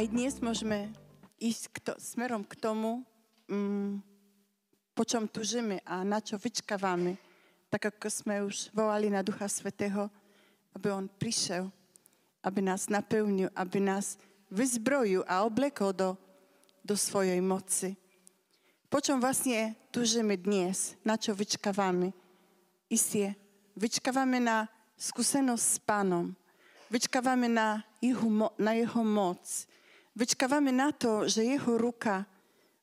aj dnes môžeme ísť k to, smerom k tomu, mm, po čom tužíme a na čo vyčkávame. Tak ako sme už volali na Ducha Svetého, aby On prišiel, aby nás naplnil, aby nás vyzbrojil a oblekol do, do svojej moci. Po čom vlastne tužíme dnes, na čo vyčkávame? Isté, vyčkávame na skúsenosť s Pánom, vyčkávame na jeho, na jeho moc, Vyčkávame na to, že jeho ruka,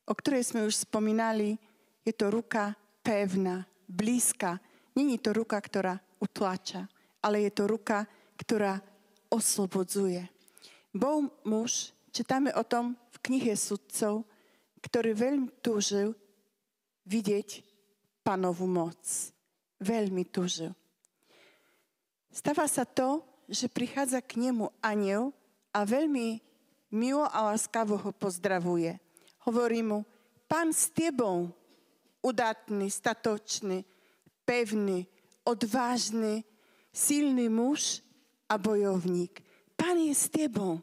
o ktorej sme už spomínali, je to ruka pevná, blízka. Není to ruka, ktorá utláča, ale je to ruka, ktorá oslobodzuje. Bol muž, čítame o tom v knihe sudcov, ktorý veľmi túžil vidieť panovú moc. Veľmi túžil. Stáva sa to, že prichádza k nemu aniel a veľmi milo a láskavo ho pozdravuje. Hovorí mu, pán s tebou, udatný, statočný, pevný, odvážny, silný muž a bojovník. Pán je s tebou.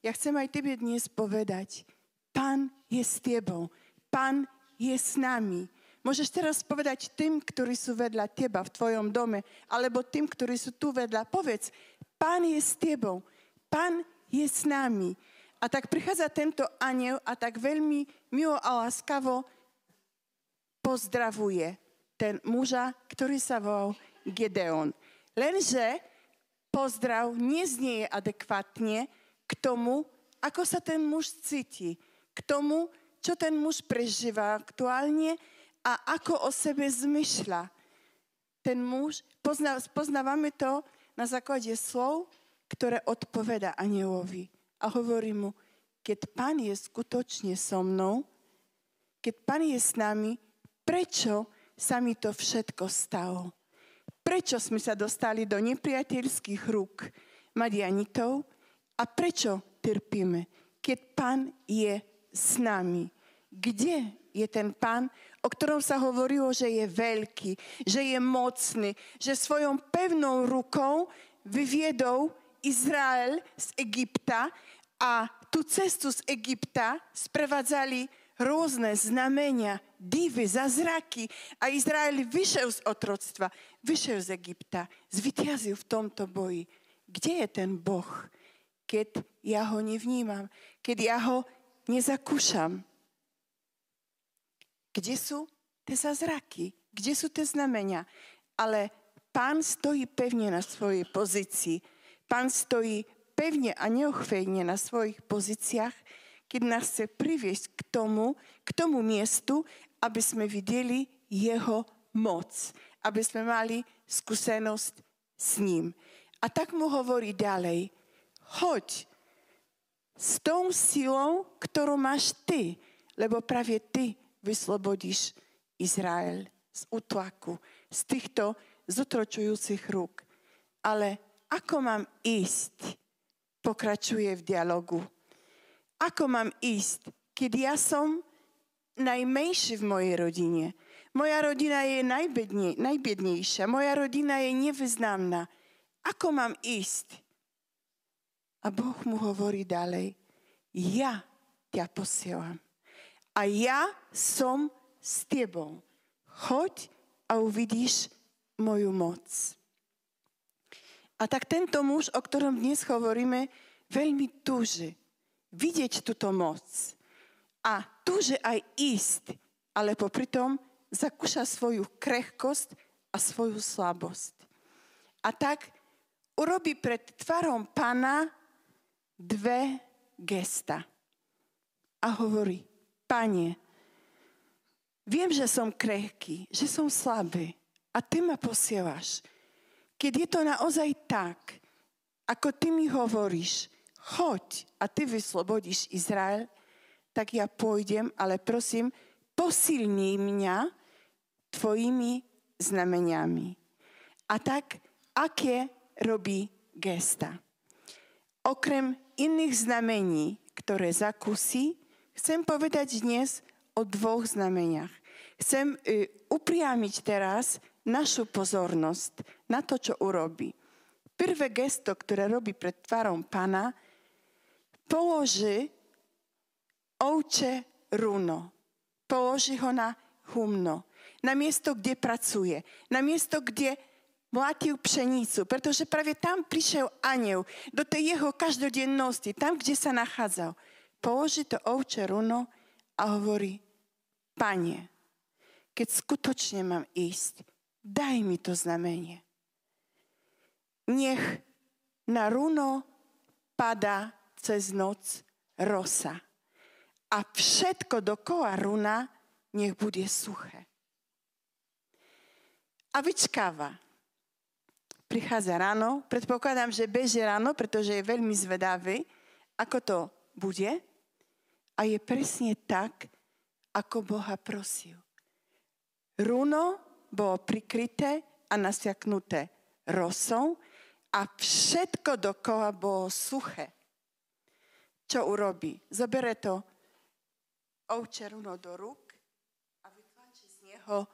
Ja chcem aj tebe dnes povedať, pán je s tebou. Pán je s nami. Môžeš teraz povedať tým, ktorí sú vedľa teba v tvojom dome, alebo tým, ktorí sú tu vedľa. Povedz, pán je s tebou. Pán je s nami. A tak prichádza tento aniel a tak veľmi milo a láskavo pozdravuje ten muža, ktorý sa volal Gedeon. Lenže pozdrav neznie adekvátne k tomu, ako sa ten muž cíti, k tomu, čo ten muž prežíva aktuálne a ako o sebe zmyšľa. Ten muž, pozná, poznávame to na základe slov, ktoré odpoveda anielovi a hovorí mu, keď Pán je skutočne so mnou, keď Pán je s nami, prečo sa mi to všetko stalo? Prečo sme sa dostali do nepriateľských rúk Madianitov a prečo trpíme, keď Pán je s nami? Kde je ten pán, o ktorom sa hovorilo, že je veľký, že je mocný, že svojou pevnou rukou vyviedol Izrael z Egypta a tú cestu z Egypta sprevádzali rôzne znamenia, divy, zázraky a Izrael vyšiel z otroctva, vyšiel z Egypta, zvytiazil v tomto boji. Kde je ten Boh, keď ja ho nevnímam, keď ja ho nezakúšam? Kde sú tie zázraky? Kde sú tie znamenia? Ale pán stojí pevne na svojej pozícii. Pán stojí pevne a neochvejne na svojich pozíciách, keď nás chce priviesť k tomu, k tomu miestu, aby sme videli jeho moc, aby sme mali skúsenosť s ním. A tak mu hovorí ďalej, choď s tou silou, ktorú máš ty, lebo práve ty vyslobodíš Izrael z útlaku, z týchto zotročujúcich rúk. Ale ako mám ísť? Pokračuje v dialogu. Ako mám ísť, keď ja som najmenší v mojej rodine? Moja rodina je najbedne, najbiednejšia, moja rodina je nevyznámna. Ako mám ísť? A Boh mu hovorí ďalej, ja ťa posielam. A ja som s tebou. Choď a uvidíš moju moc. A tak tento muž, o ktorom dnes hovoríme, veľmi túži vidieť túto moc. A túži aj ísť, ale popri tom zakúša svoju krehkosť a svoju slabosť. A tak urobí pred tvarom pána dve gesta. A hovorí, pane, viem, že som krehký, že som slabý a ty ma posielaš keď je to naozaj tak, ako ty mi hovoríš, choď a ty vyslobodíš Izrael, tak ja pôjdem, ale prosím, posilní mňa tvojimi znameniami. A tak, aké robí gesta? Okrem iných znamení, ktoré zakúsi, chcem povedať dnes o dvoch znameniach. Chcem uh, upriamiť teraz našu pozornosť na to, čo urobí. Prvé gesto, ktoré robí pred tvarom pána, položí ovče runo. Položí ho na humno. Na miesto, kde pracuje. Na miesto, kde mlátil pšenicu, pretože práve tam prišiel aniel do tej jeho každodennosti, tam, kde sa nachádzal. Položí to ovče runo a hovorí, pane, keď skutočne mám ísť, daj mi to znamenie. Nech na runo pada cez noc rosa a všetko dokola runa nech bude suché. A vyčkáva. Prichádza ráno, predpokladám, že beží ráno, pretože je veľmi zvedavý, ako to bude. A je presne tak, ako Boha prosil. Runo bolo prikryté a nasiaknuté rosou a všetko dokola bolo suché. Čo urobí? Zobere to ovče runo do rúk a vytlačí z neho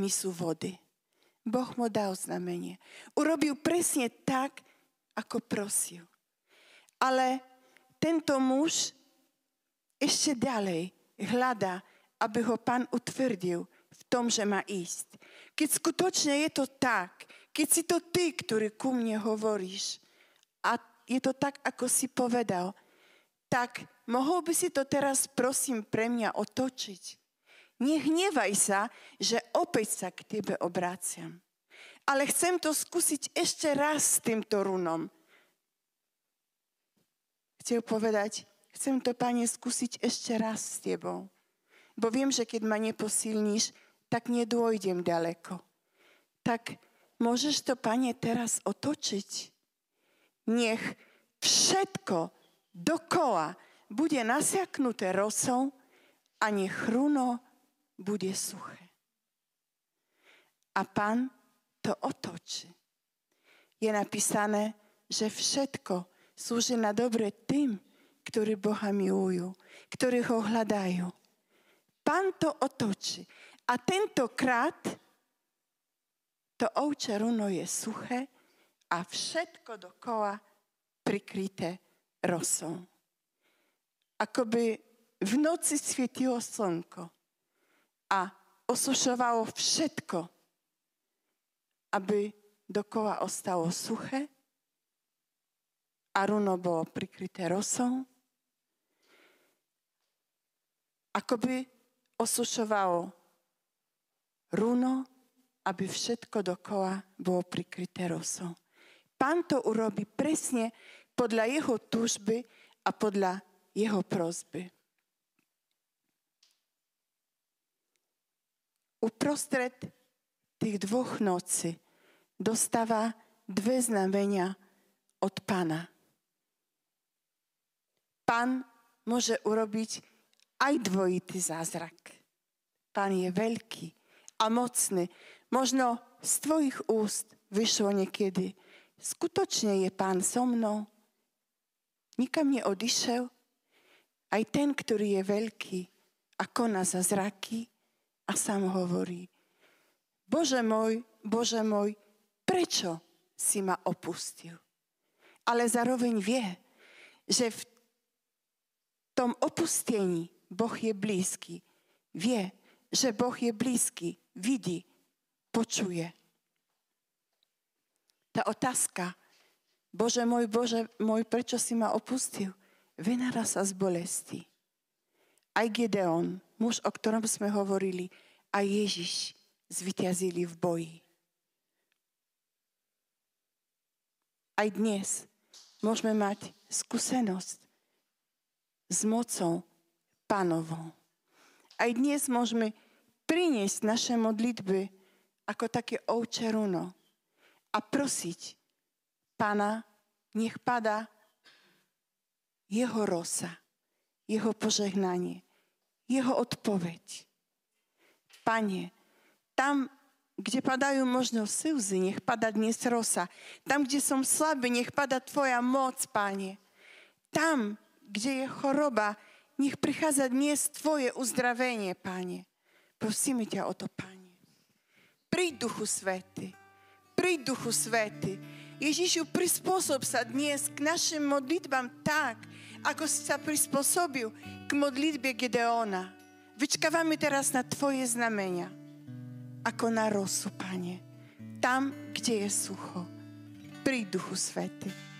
misu vody. Boh mu dal znamenie. Urobil presne tak, ako prosil. Ale tento muž ešte ďalej hľadá, aby ho pán utvrdil tom, že má ísť. Keď skutočne je to tak, keď si to ty, ktorý ku mne hovoríš, a je to tak, ako si povedal, tak mohol by si to teraz prosím pre mňa otočiť. Nehnevaj sa, že opäť sa k tebe obráciam. Ale chcem to skúsiť ešte raz s týmto runom. Chcel povedať, chcem to, Pane, skúsiť ešte raz s Tebou. Bo viem, že keď ma neposilníš, tak nedôjdem ďaleko. Tak môžeš to, Pane, teraz otočiť. Nech všetko dokola bude nasiaknuté rosou a nech runo bude suché. A pán to otočí. Je napísané, že všetko slúži na dobre tým, ktorí Boha milujú, ktorí ho hľadajú. Pán to otočí. A tentokrát to ovče runo je suché a všetko dokola prikryté rosou. Akoby v noci svietilo slnko a osušovalo všetko, aby dokola ostalo suché a runo bolo prikryté rosou. Akoby osušovalo runo, aby všetko dokola bolo prikryté rosou. Pán to urobí presne podľa jeho túžby a podľa jeho prozby. Uprostred tých dvoch noci dostáva dve znamenia od pána. Pán môže urobiť aj dvojitý zázrak. Pán je veľký a mocný. Možno z tvojich úst vyšlo niekedy. Skutočne je pán so mnou nikam neodišiel. Aj ten, ktorý je veľký a koná za zraky a sám hovorí, Bože môj, Bože môj, prečo si ma opustil? Ale zároveň vie, že v tom opustení Boh je blízky. Vie, že Boh je blízky, vidí, počuje. Tá otázka, Bože môj, Bože môj, prečo si ma opustil? Vynára sa z bolesti. Aj Gedeon, muž, o ktorom sme hovorili, a Ježiš zvyťazili v boji. Aj dnes môžeme mať skúsenosť s mocou pánovou. Aj dnes môžeme priniesť naše modlitby ako také ovče runo a prosiť, Pána, nech pada jeho rosa, jeho požehnanie, jeho odpoveď. Pane, tam, kde padajú možno slzy, nech pada dnes rosa. Tam, kde som slabý, nech pada Tvoja moc, Pane. Tam, kde je choroba, nech prichádza dnes Tvoje uzdravenie, Pane. Prosíme ťa o to, Pane. Príď, Duchu Svety. Príď, Duchu Svety Ježišu, prispôsob sa dnes k našim modlitbám tak, ako si sa prispôsobil k modlitbe Gedeona. Vyčkávame teraz na Tvoje znamenia, ako na rosu, Pane. Tam, kde je sucho. Pri Duchu Svety.